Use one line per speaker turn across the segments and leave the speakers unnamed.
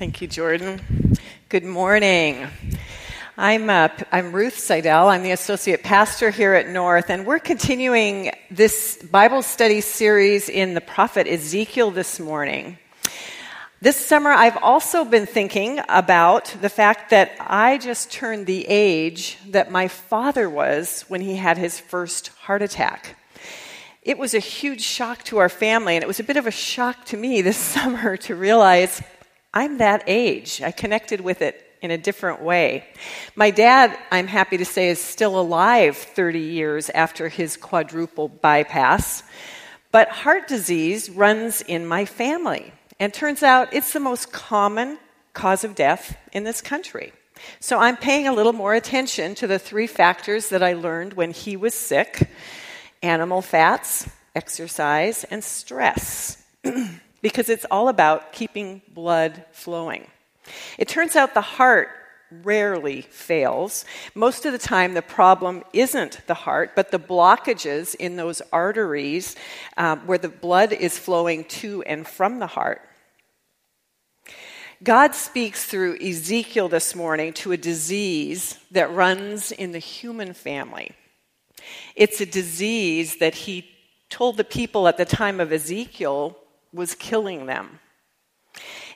Thank you, Jordan. Good morning. I'm, uh, I'm Ruth Seidel. I'm the associate pastor here at North, and we're continuing this Bible study series in the prophet Ezekiel this morning. This summer, I've also been thinking about the fact that I just turned the age that my father was when he had his first heart attack. It was a huge shock to our family, and it was a bit of a shock to me this summer to realize I'm that age. I connected with it in a different way. My dad, I'm happy to say, is still alive 30 years after his quadruple bypass. But heart disease runs in my family. And turns out it's the most common cause of death in this country. So I'm paying a little more attention to the three factors that I learned when he was sick animal fats, exercise, and stress. because it's all about keeping blood flowing. It turns out the heart rarely fails. Most of the time, the problem isn't the heart, but the blockages in those arteries um, where the blood is flowing to and from the heart. God speaks through Ezekiel this morning to a disease that runs in the human family. It's a disease that he told the people at the time of Ezekiel was killing them.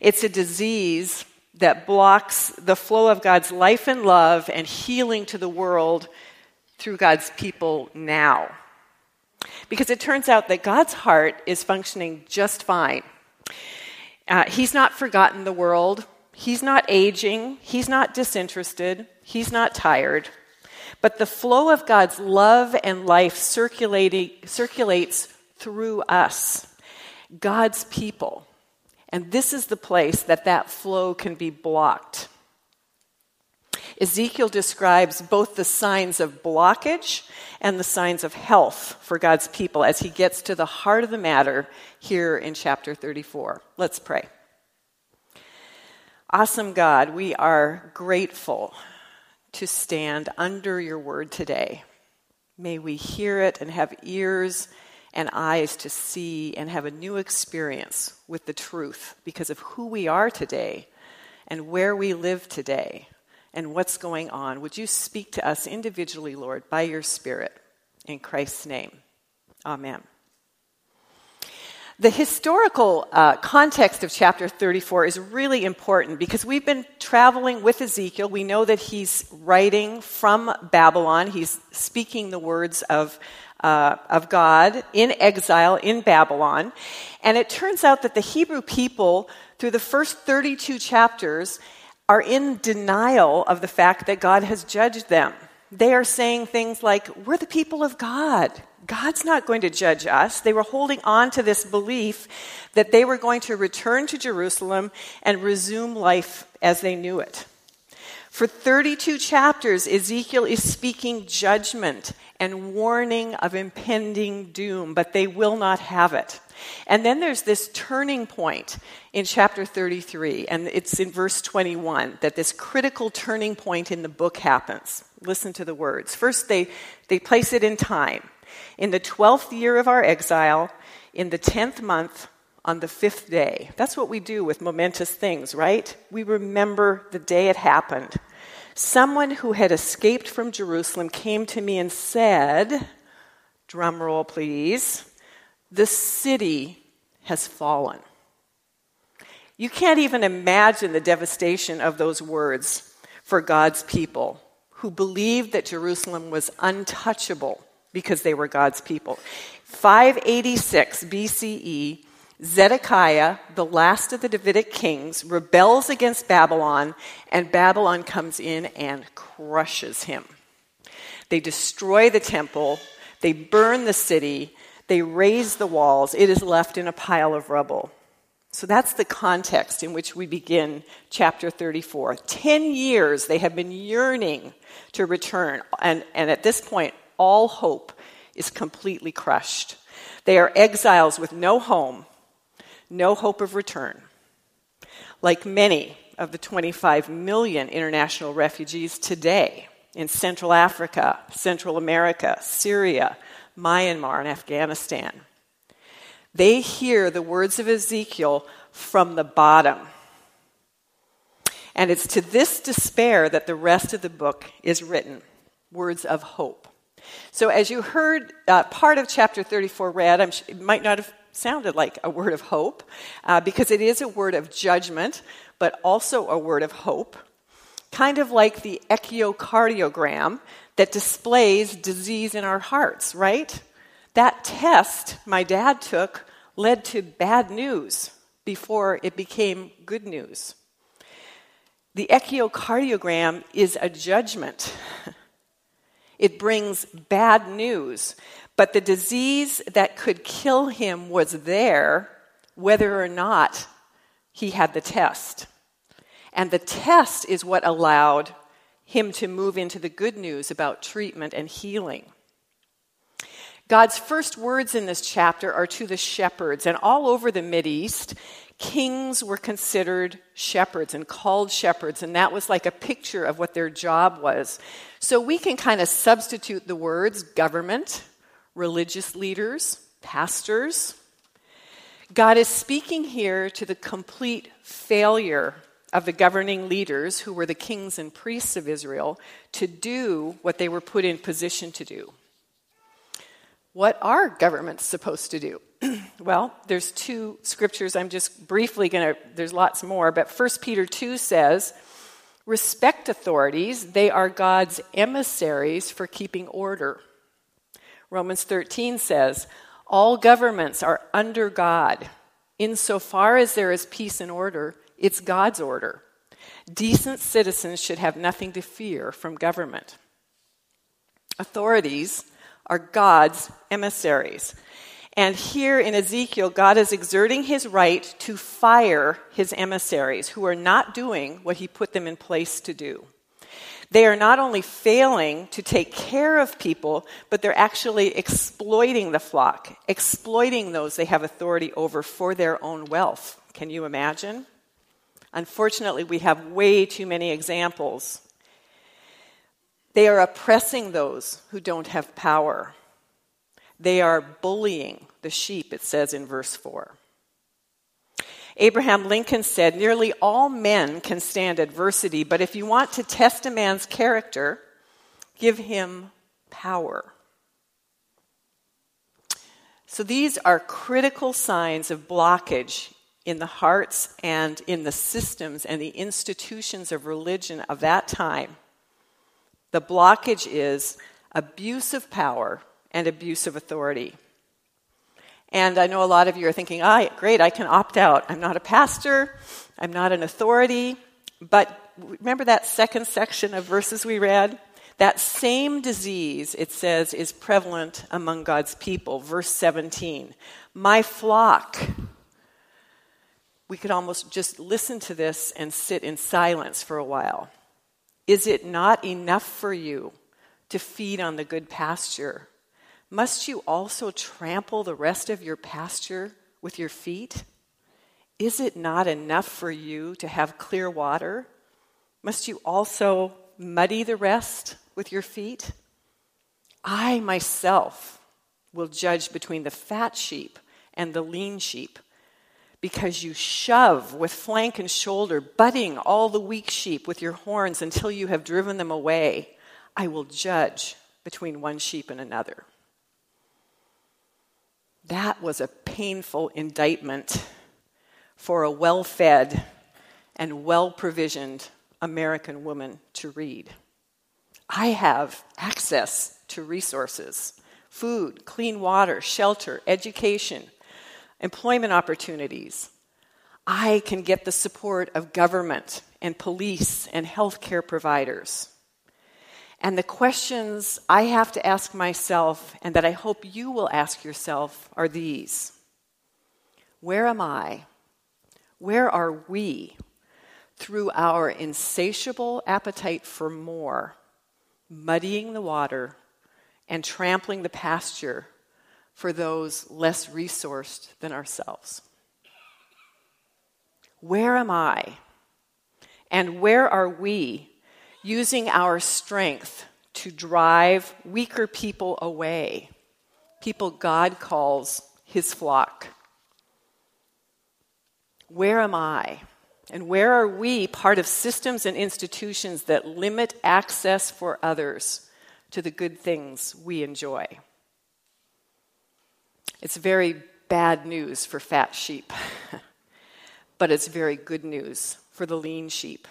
It's a disease that blocks the flow of God's life and love and healing to the world through God's people now. Because it turns out that God's heart is functioning just fine. Uh, he's not forgotten the world. He's not aging. He's not disinterested. He's not tired. But the flow of God's love and life circulating, circulates through us, God's people. And this is the place that that flow can be blocked. Ezekiel describes both the signs of blockage and the signs of health for God's people as he gets to the heart of the matter here in chapter 34. Let's pray. Awesome God, we are grateful to stand under your word today. May we hear it and have ears and eyes to see and have a new experience with the truth because of who we are today and where we live today and what's going on. Would you speak to us individually, Lord, by your Spirit? In Christ's name. Amen. The historical uh, context of chapter 34 is really important because we've been traveling with Ezekiel. We know that he's writing from Babylon, he's speaking the words of uh, of God in exile in Babylon. And it turns out that the Hebrew people, through the first 32 chapters, are in denial of the fact that God has judged them. They are saying things like, We're the people of God. God's not going to judge us. They were holding on to this belief that they were going to return to Jerusalem and resume life as they knew it. For 32 chapters, Ezekiel is speaking judgment and warning of impending doom, but they will not have it. And then there's this turning point in chapter 33, and it's in verse 21 that this critical turning point in the book happens. Listen to the words. First, they, they place it in time. In the 12th year of our exile, in the 10th month, on the fifth day. That's what we do with momentous things, right? We remember the day it happened. Someone who had escaped from Jerusalem came to me and said, drum roll please, the city has fallen. You can't even imagine the devastation of those words for God's people who believed that Jerusalem was untouchable because they were God's people. 586 BCE, Zedekiah, the last of the Davidic kings, rebels against Babylon, and Babylon comes in and crushes him. They destroy the temple, they burn the city, they raze the walls. It is left in a pile of rubble. So that's the context in which we begin chapter 34. Ten years they have been yearning to return, and, and at this point, all hope is completely crushed. They are exiles with no home, no hope of return. Like many of the 25 million international refugees today in Central Africa, Central America, Syria, Myanmar, and Afghanistan. They hear the words of Ezekiel from the bottom. And it's to this despair that the rest of the book is written words of hope. So, as you heard uh, part of chapter 34 read, I'm, it might not have sounded like a word of hope uh, because it is a word of judgment, but also a word of hope. Kind of like the echocardiogram that displays disease in our hearts, right? That test my dad took led to bad news before it became good news. The echocardiogram is a judgment. It brings bad news. But the disease that could kill him was there, whether or not he had the test. And the test is what allowed him to move into the good news about treatment and healing. God's first words in this chapter are to the shepherds, and all over the East, kings were considered shepherds and called shepherds, and that was like a picture of what their job was. So we can kind of substitute the words government, religious leaders, pastors. God is speaking here to the complete failure of the governing leaders, who were the kings and priests of Israel, to do what they were put in position to do. What are governments supposed to do? well, there's two scriptures I'm just briefly going to there's lots more, but 1 Peter 2 says, "Respect authorities, they are God's emissaries for keeping order." Romans 13 says, "All governments are under God. Insofar as there is peace and order, it's God's order. Decent citizens should have nothing to fear from government." Authorities are God's emissaries. And here in Ezekiel, God is exerting his right to fire his emissaries who are not doing what he put them in place to do. They are not only failing to take care of people, but they're actually exploiting the flock, exploiting those they have authority over for their own wealth. Can you imagine? Unfortunately, we have way too many examples they are oppressing those who don't have power. They are bullying the sheep, it says in verse 4. Abraham Lincoln said, Nearly all men can stand adversity, but if you want to test a man's character, give him power. So these are critical signs of blockage in the hearts and in the systems and the institutions of religion of that time the blockage is abuse of power and abuse of authority. And I know a lot of you are thinking, ah, great, I can opt out. I'm not a pastor, I'm not an authority. But remember that second section of verses we read? That same disease, it says, is prevalent among God's people. Verse 17 My flock. We could almost just listen to this and sit in silence for a while. Is it not enough for you to feed on the good pasture? Must you also trample the rest of your pasture with your feet? Is it not enough for you to have clear water? Must you also muddy the rest with your feet? I myself will judge between the fat sheep and the lean sheep because you shove with flank and shoulder, butting all the weak sheep with your horns until you have driven them away. I will judge between one sheep and another. That was a painful indictment for a well fed and well provisioned American woman to read. I have access to resources food, clean water, shelter, education, employment opportunities. I can get the support of government and police and healthcare providers. And the questions I have to ask myself, and that I hope you will ask yourself, are these Where am I? Where are we through our insatiable appetite for more, muddying the water and trampling the pasture for those less resourced than ourselves. Where am I? And where are we using our strength to drive weaker people away? People God calls his flock. Where am I? And where are we part of systems and institutions that limit access for others to the good things we enjoy? It's very bad news for fat sheep, but it's very good news for the lean sheep.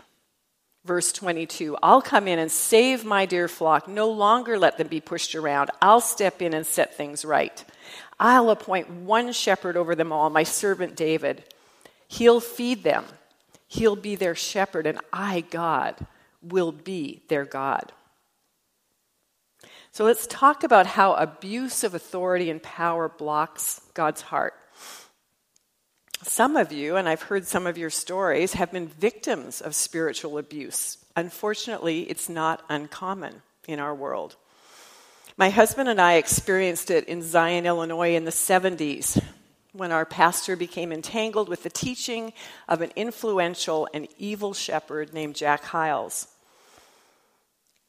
Verse 22 I'll come in and save my dear flock. No longer let them be pushed around. I'll step in and set things right. I'll appoint one shepherd over them all, my servant David. He'll feed them, he'll be their shepherd, and I, God, will be their God. So let's talk about how abuse of authority and power blocks God's heart. Some of you, and I've heard some of your stories, have been victims of spiritual abuse. Unfortunately, it's not uncommon in our world. My husband and I experienced it in Zion, Illinois in the 70s when our pastor became entangled with the teaching of an influential and evil shepherd named Jack Hyles.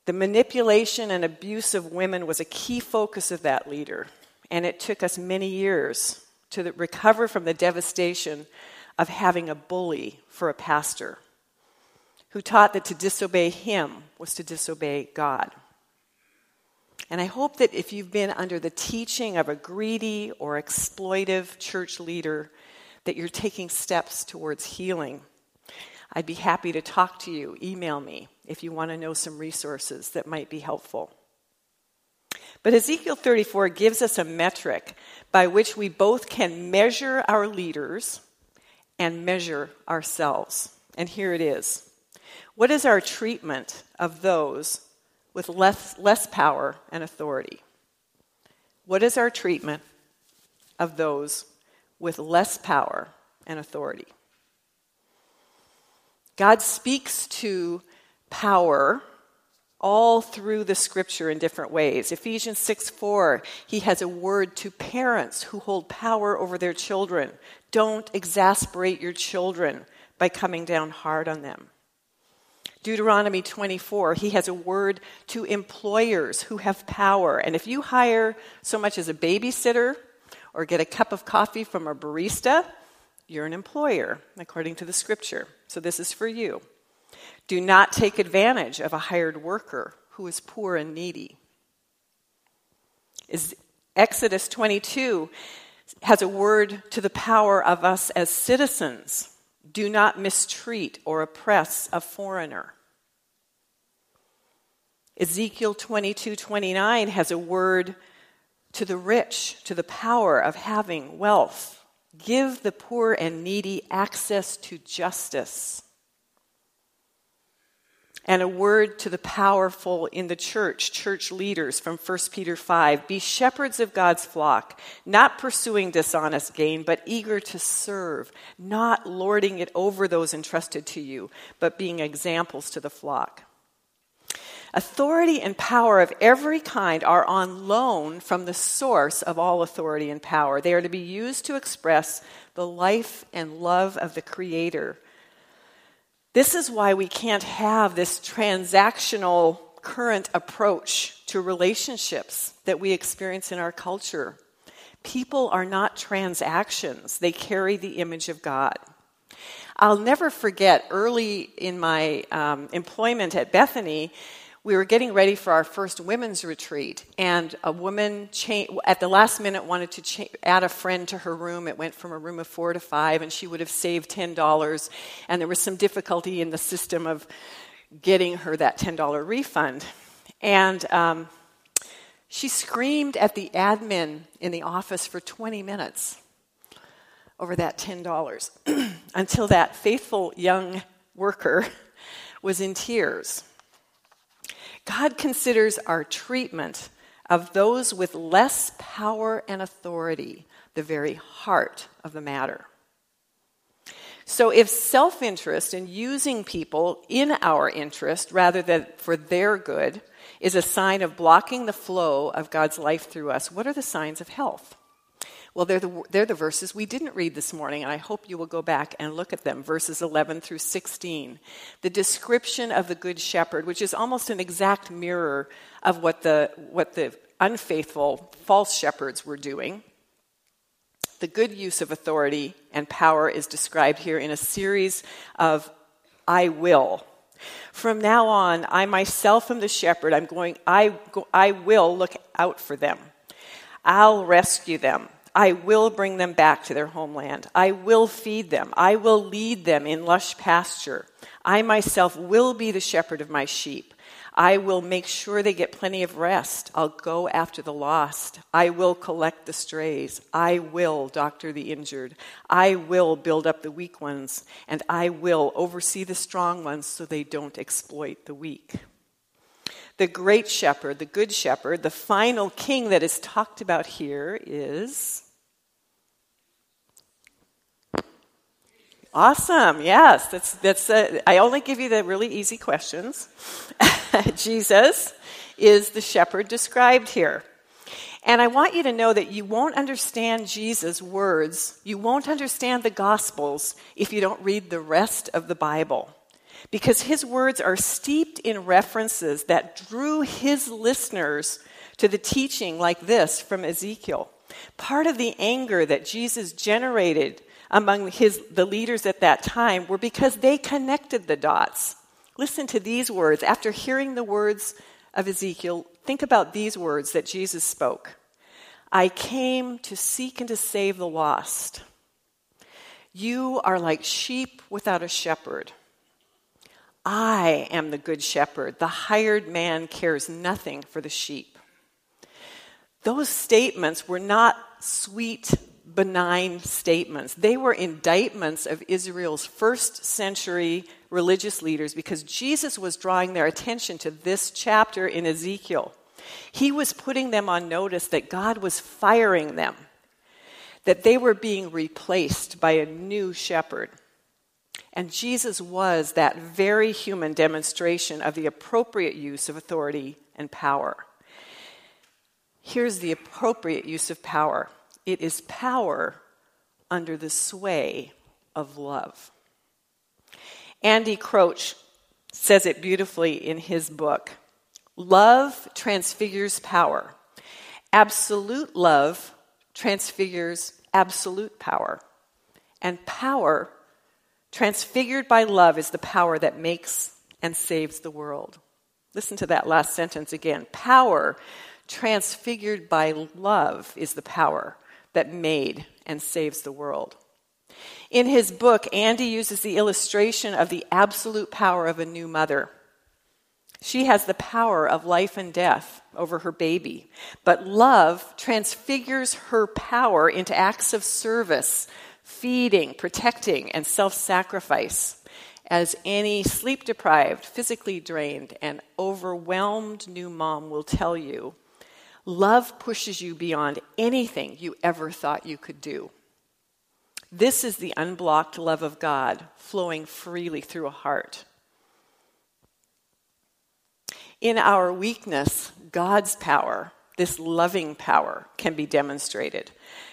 The manipulation and abuse of women was a key focus of that leader, and it took us many years to recover from the devastation of having a bully for a pastor who taught that to disobey him was to disobey God. And I hope that if you've been under the teaching of a greedy or exploitive church leader, that you're taking steps towards healing. I'd be happy to talk to you. Email me if you want to know some resources that might be helpful. But Ezekiel 34 gives us a metric by which we both can measure our leaders and measure ourselves. And here it is What is our treatment of those with less, less power and authority? What is our treatment of those with less power and authority? God speaks to power all through the scripture in different ways. Ephesians 6 4, he has a word to parents who hold power over their children. Don't exasperate your children by coming down hard on them. Deuteronomy 24, he has a word to employers who have power. And if you hire so much as a babysitter or get a cup of coffee from a barista, you're an employer, according to the scripture. So this is for you. Do not take advantage of a hired worker who is poor and needy. Is Exodus 22 has a word to the power of us as citizens. Do not mistreat or oppress a foreigner. Ezekiel 22:29 has a word to the rich, to the power of having wealth. Give the poor and needy access to justice and a word to the powerful in the church, church leaders from 1 Peter 5. Be shepherds of God's flock, not pursuing dishonest gain, but eager to serve, not lording it over those entrusted to you, but being examples to the flock. Authority and power of every kind are on loan from the source of all authority and power. They are to be used to express the life and love of the Creator this is why we can't have this transactional current approach to relationships that we experience in our culture. People are not transactions, they carry the image of God. I'll never forget early in my um, employment at Bethany, we were getting ready for our first women's retreat, and a woman cha- at the last minute wanted to cha- add a friend to her room. It went from a room of four to five, and she would have saved $10. And there was some difficulty in the system of getting her that $10 refund. And um, she screamed at the admin in the office for 20 minutes over that $10 until that faithful young worker was in tears. God considers our treatment of those with less power and authority the very heart of the matter. So, if self interest in using people in our interest rather than for their good is a sign of blocking the flow of God's life through us, what are the signs of health? Well, they're the, they're the verses we didn't read this morning, and I hope you will go back and look at them verses 11 through 16. The description of the Good Shepherd, which is almost an exact mirror of what the, what the unfaithful false shepherds were doing. The good use of authority and power is described here in a series of I will. From now on, I myself am the shepherd. I'm going, I, I will look out for them. I'll rescue them. I will bring them back to their homeland. I will feed them. I will lead them in lush pasture. I myself will be the shepherd of my sheep. I will make sure they get plenty of rest. I'll go after the lost. I will collect the strays. I will doctor the injured. I will build up the weak ones. And I will oversee the strong ones so they don't exploit the weak. The great shepherd, the good shepherd, the final king that is talked about here is Awesome. Yes, that's that's. Uh, I only give you the really easy questions. Jesus is the shepherd described here. And I want you to know that you won't understand Jesus' words, you won't understand the Gospels if you don't read the rest of the Bible. Because his words are steeped in references that drew his listeners to the teaching like this from Ezekiel. Part of the anger that Jesus generated among his, the leaders at that time were because they connected the dots. Listen to these words. After hearing the words of Ezekiel, think about these words that Jesus spoke I came to seek and to save the lost. You are like sheep without a shepherd. I am the good shepherd. The hired man cares nothing for the sheep. Those statements were not sweet benign statements. They were indictments of Israel's first century religious leaders because Jesus was drawing their attention to this chapter in Ezekiel. He was putting them on notice that God was firing them, that they were being replaced by a new shepherd. And Jesus was that very human demonstration of the appropriate use of authority and power. Here's the appropriate use of power it is power under the sway of love. Andy Crouch says it beautifully in his book Love transfigures power. Absolute love transfigures absolute power. And power, transfigured by love, is the power that makes and saves the world. Listen to that last sentence again. Power, transfigured by love, is the power that made and saves the world. In his book, Andy uses the illustration of the absolute power of a new mother. She has the power of life and death over her baby, but love transfigures her power into acts of service, feeding, protecting, and self sacrifice. As any sleep deprived, physically drained, and overwhelmed new mom will tell you, Love pushes you beyond anything you ever thought you could do. This is the unblocked love of God flowing freely through a heart. In our weakness, God's power, this loving power, can be demonstrated.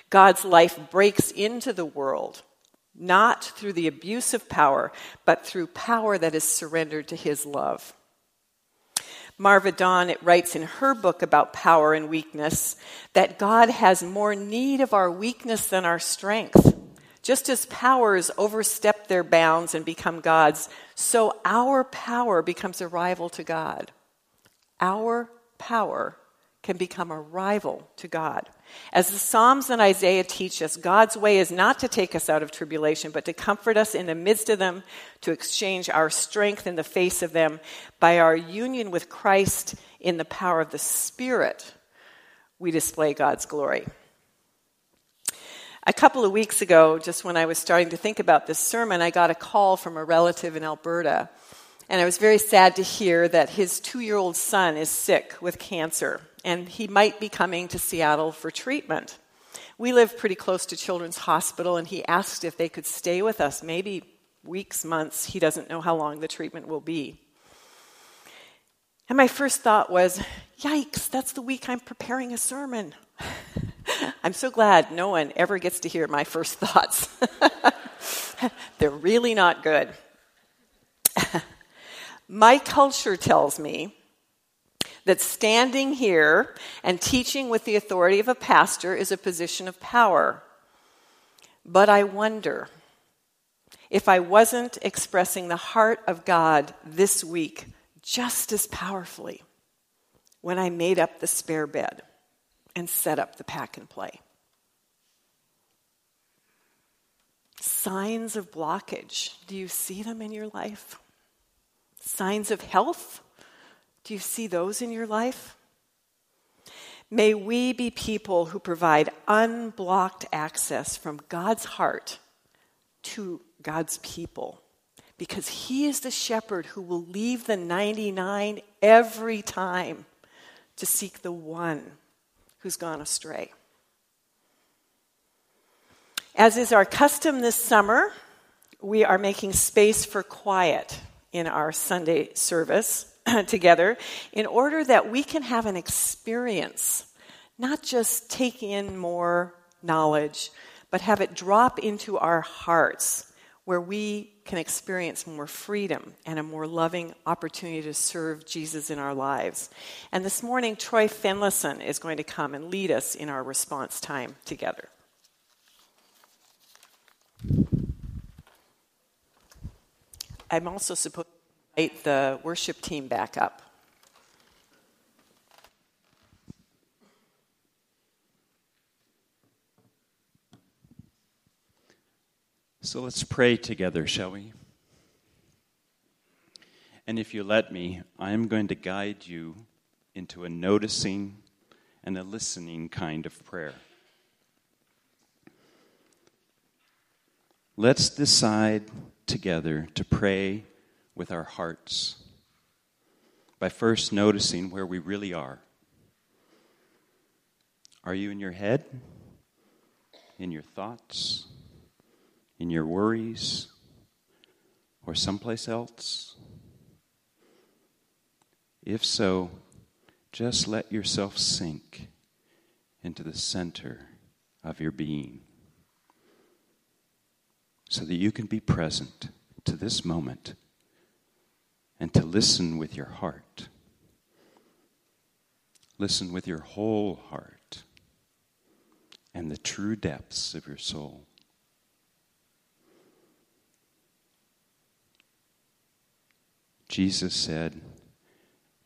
God's life breaks into the world, not through the abuse of power, but through power that is surrendered to His love. Marva Dawn writes in her book about power and weakness that God has more need of our weakness than our strength. Just as powers overstep their bounds and become gods, so our power becomes a rival to God. Our power can become a rival to God. As the Psalms and Isaiah teach us, God's way is not to take us out of tribulation, but to comfort us in the midst of them, to exchange our strength in the face of them. By our union with Christ in the power of the Spirit, we display God's glory. A couple of weeks ago, just when I was starting to think about this sermon, I got a call from a relative in Alberta. And I was very sad to hear that his two year old son is sick with cancer and he might be coming to Seattle for treatment. We live pretty close to Children's Hospital, and he asked if they could stay with us, maybe weeks, months. He doesn't know how long the treatment will be. And my first thought was, yikes, that's the week I'm preparing a sermon. I'm so glad no one ever gets to hear my first thoughts. They're really not good. my culture tells me that standing here and teaching with the authority of a pastor is a position of power. But I wonder if I wasn't expressing the heart of God this week just as powerfully when I made up the spare bed and set up the pack and play. Signs of blockage. Do you see them in your life? Signs of health. Do you see those in your life? May we be people who provide unblocked access from God's heart to God's people because He is the shepherd who will leave the 99 every time to seek the one who's gone astray. As is our custom this summer, we are making space for quiet in our Sunday service together in order that we can have an experience, not just take in more knowledge, but have it drop into our hearts where we can experience more freedom and a more loving opportunity to serve Jesus in our lives. And this morning, Troy Finlayson is going to come and lead us in our response time together. I'm also supposed invite the worship team back up.
So let's pray together, shall we? And if you let me, I am going to guide you into a noticing and a listening kind of prayer. Let's decide together to pray with our hearts by first noticing where we really are. Are you in your head? In your thoughts? In your worries? Or someplace else? If so, just let yourself sink into the center of your being so that you can be present to this moment and to listen with your heart. Listen with your whole heart and the true depths of your soul. Jesus said,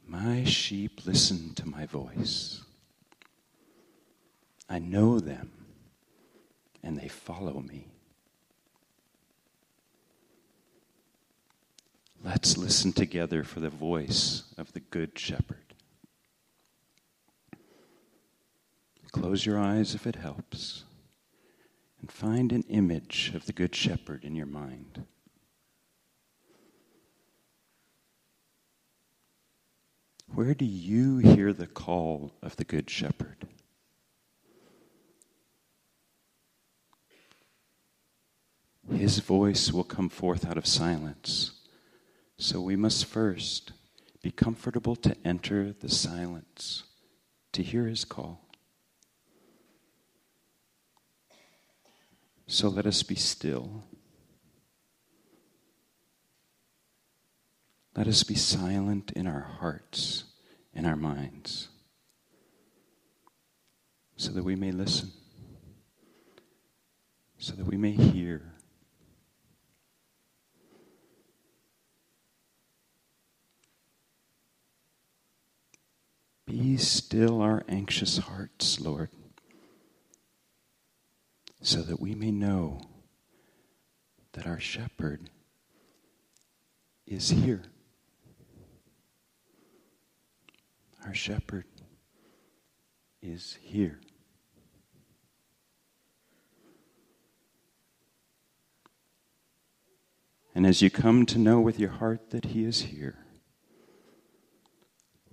My sheep listen to my voice. I know them, and they follow me. Let's listen together for the voice of the Good Shepherd. Close your eyes if it helps, and find an image of the Good Shepherd in your mind. Where do you hear the call of the Good Shepherd? His voice will come forth out of silence so we must first be comfortable to enter the silence, to hear his call. So let us be still. Let us be silent in our hearts, in our minds, so that we may listen, so that we may hear. Still our anxious hearts, Lord, so that we may know that our shepherd is here. Our shepherd is here. And as you come to know with your heart that he is here,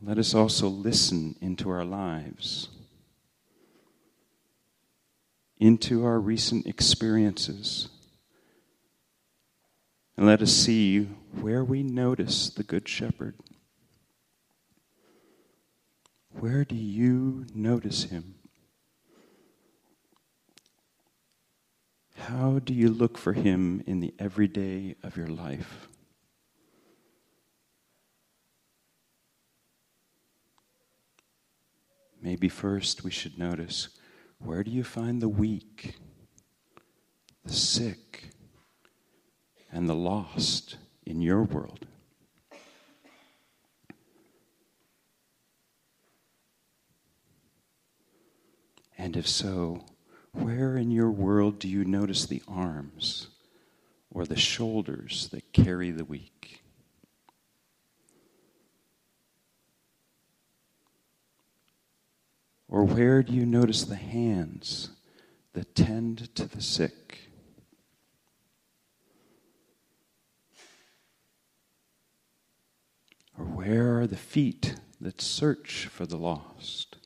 let us also listen into our lives, into our recent experiences, and let us see where we notice the Good Shepherd. Where do you notice him? How do you look for him in the everyday of your life? Maybe first we should notice where do you find the weak, the sick, and the lost in your world? And if so, where in your world do you notice the arms or the shoulders that carry the weak? Or where do you notice the hands that tend to the sick? Or where are the feet that search for the lost?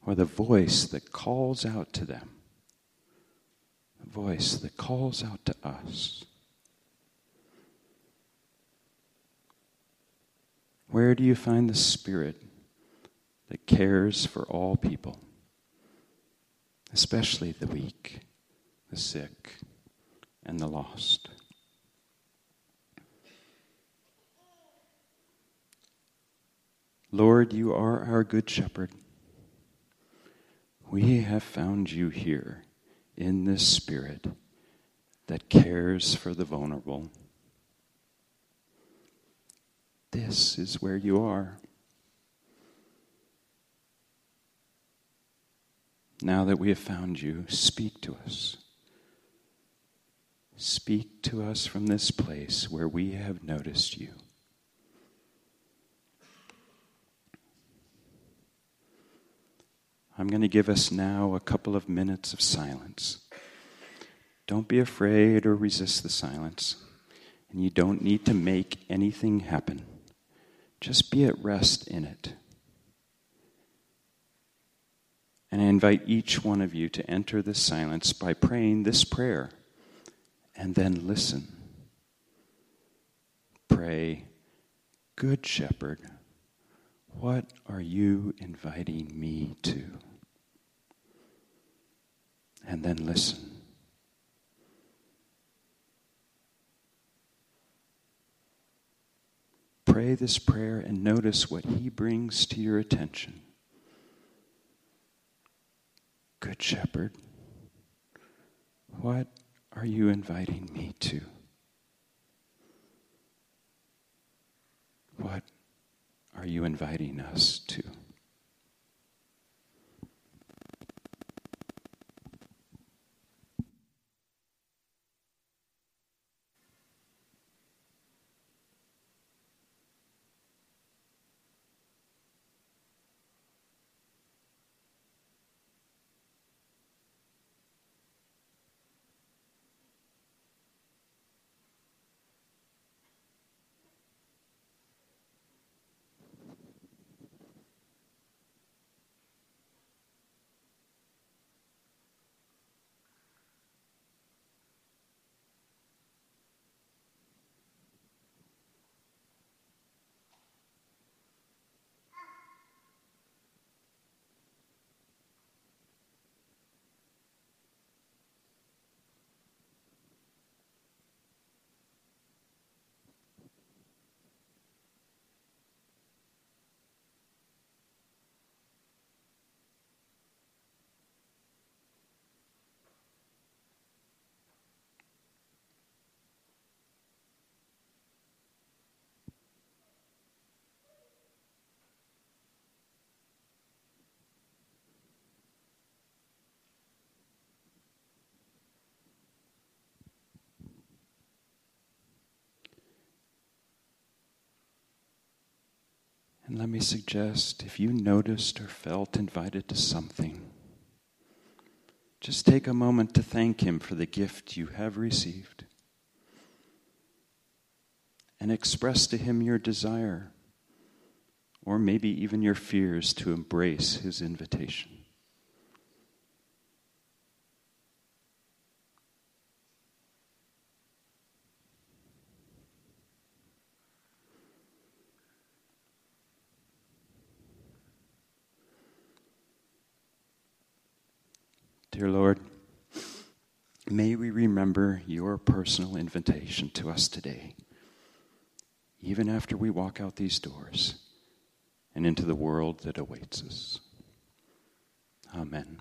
Or the voice that calls out to them? The voice that calls out to us? Where do you find the Spirit that cares for all people, especially the weak, the sick, and the lost? Lord, you are our good shepherd. We have found you here in this spirit that cares for the vulnerable. This is where you are. Now that we have found you, speak to us. Speak to us from this place where we have noticed you. I'm going to give us now a couple of minutes of silence. Don't be afraid or resist the silence, and you don't need to make anything happen. Just be at rest in it. And I invite each one of you to enter this silence by praying this prayer and then listen. Pray, Good Shepherd, what are you inviting me to? And then listen. Pray this prayer and notice what He brings to your attention. Good Shepherd, what are you inviting me to? What are you inviting us to? And let me suggest if you noticed or felt invited to something, just take a moment to thank Him for the gift you have received and express to Him your desire or maybe even your fears to embrace His invitation. Dear Lord, may we remember your personal invitation to us today, even after we walk out these doors and into the world that awaits us. Amen.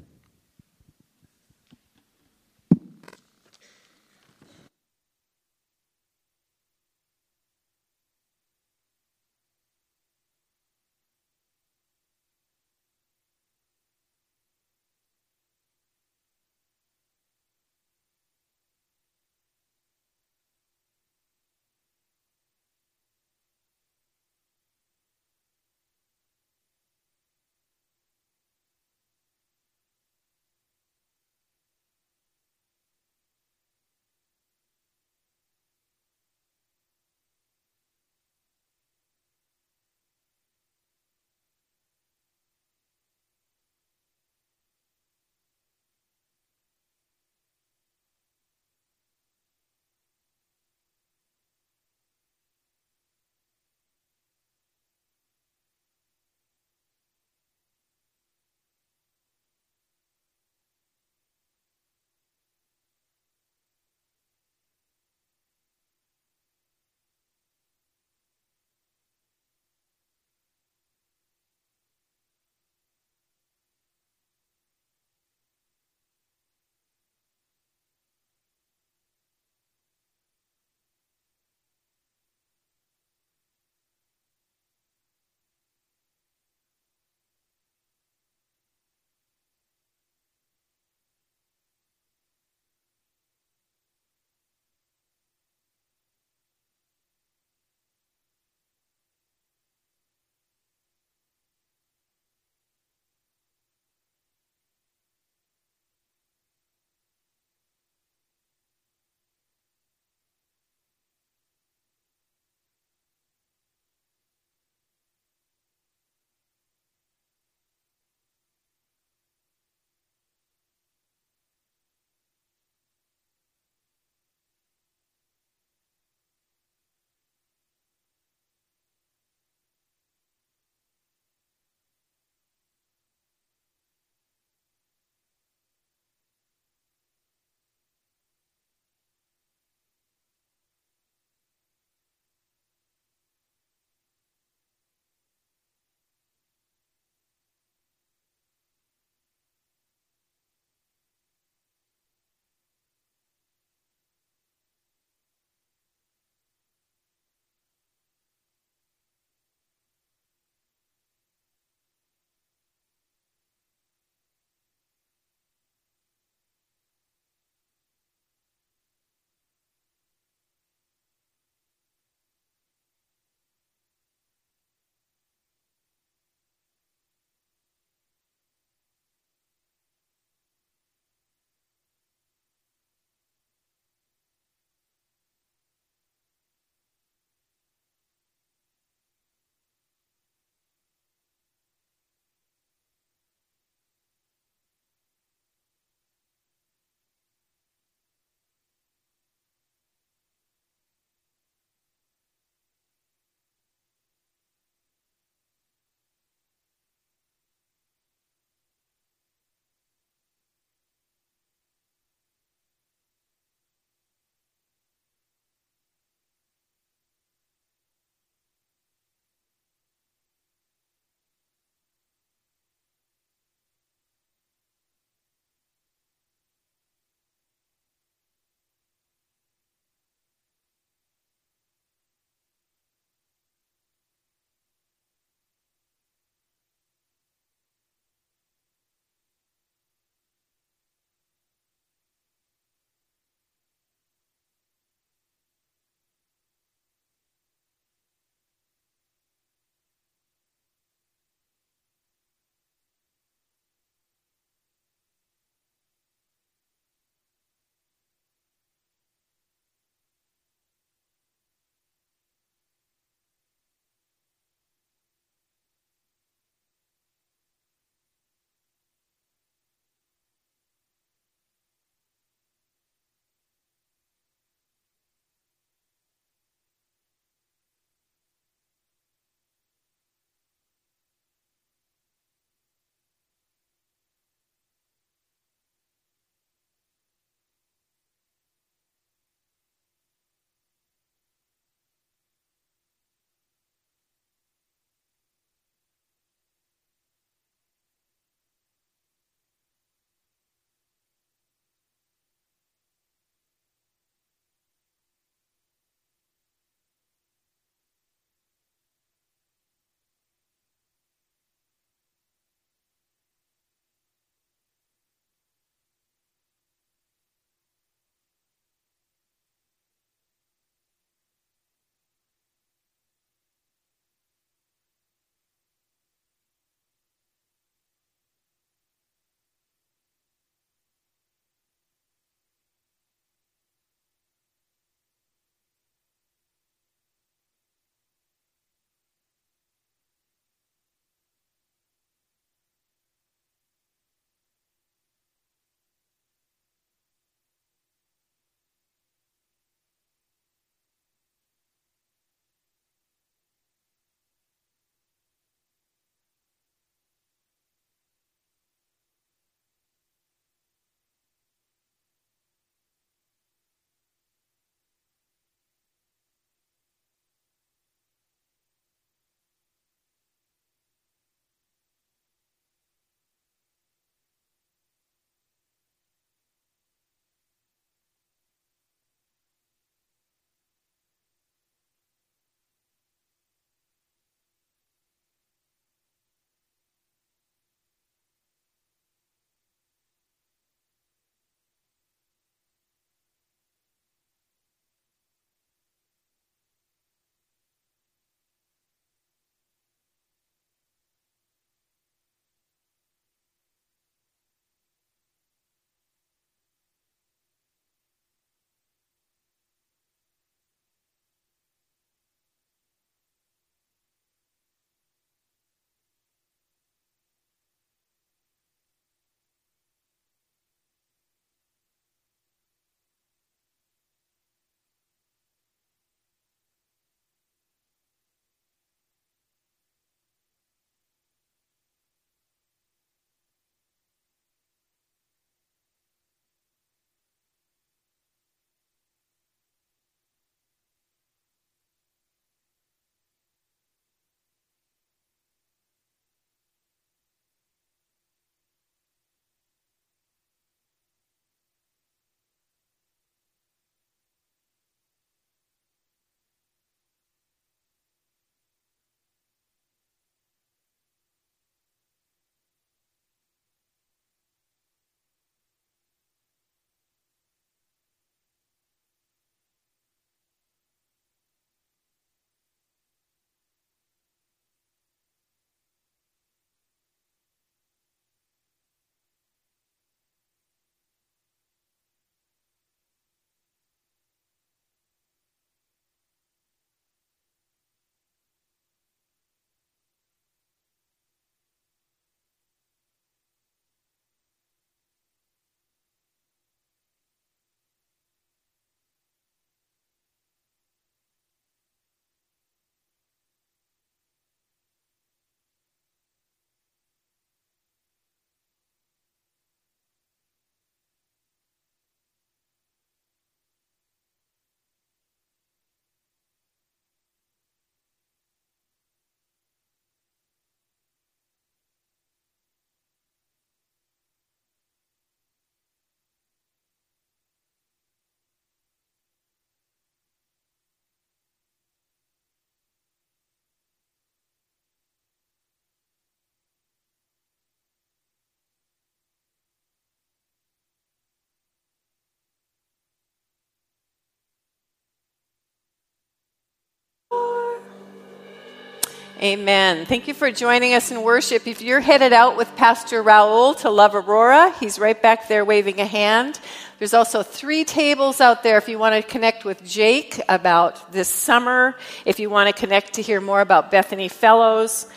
Amen. Thank you for joining us in worship. If you're headed out with Pastor Raul to Love Aurora, he's right back there waving a hand. There's also three tables out there if you want to connect with Jake about this summer, if you want to connect to hear more about Bethany Fellows,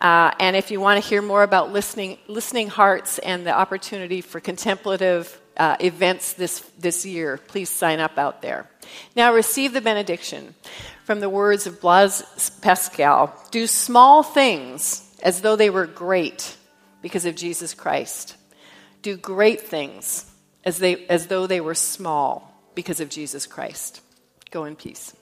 uh, and if you want to hear more about listening, listening hearts and the opportunity for contemplative uh, events this, this year, please sign up out there. Now receive the benediction from the words of Blaise Pascal Do small things as though they were great because of Jesus Christ. Do great things as, they, as though they were small because of Jesus Christ. Go in peace.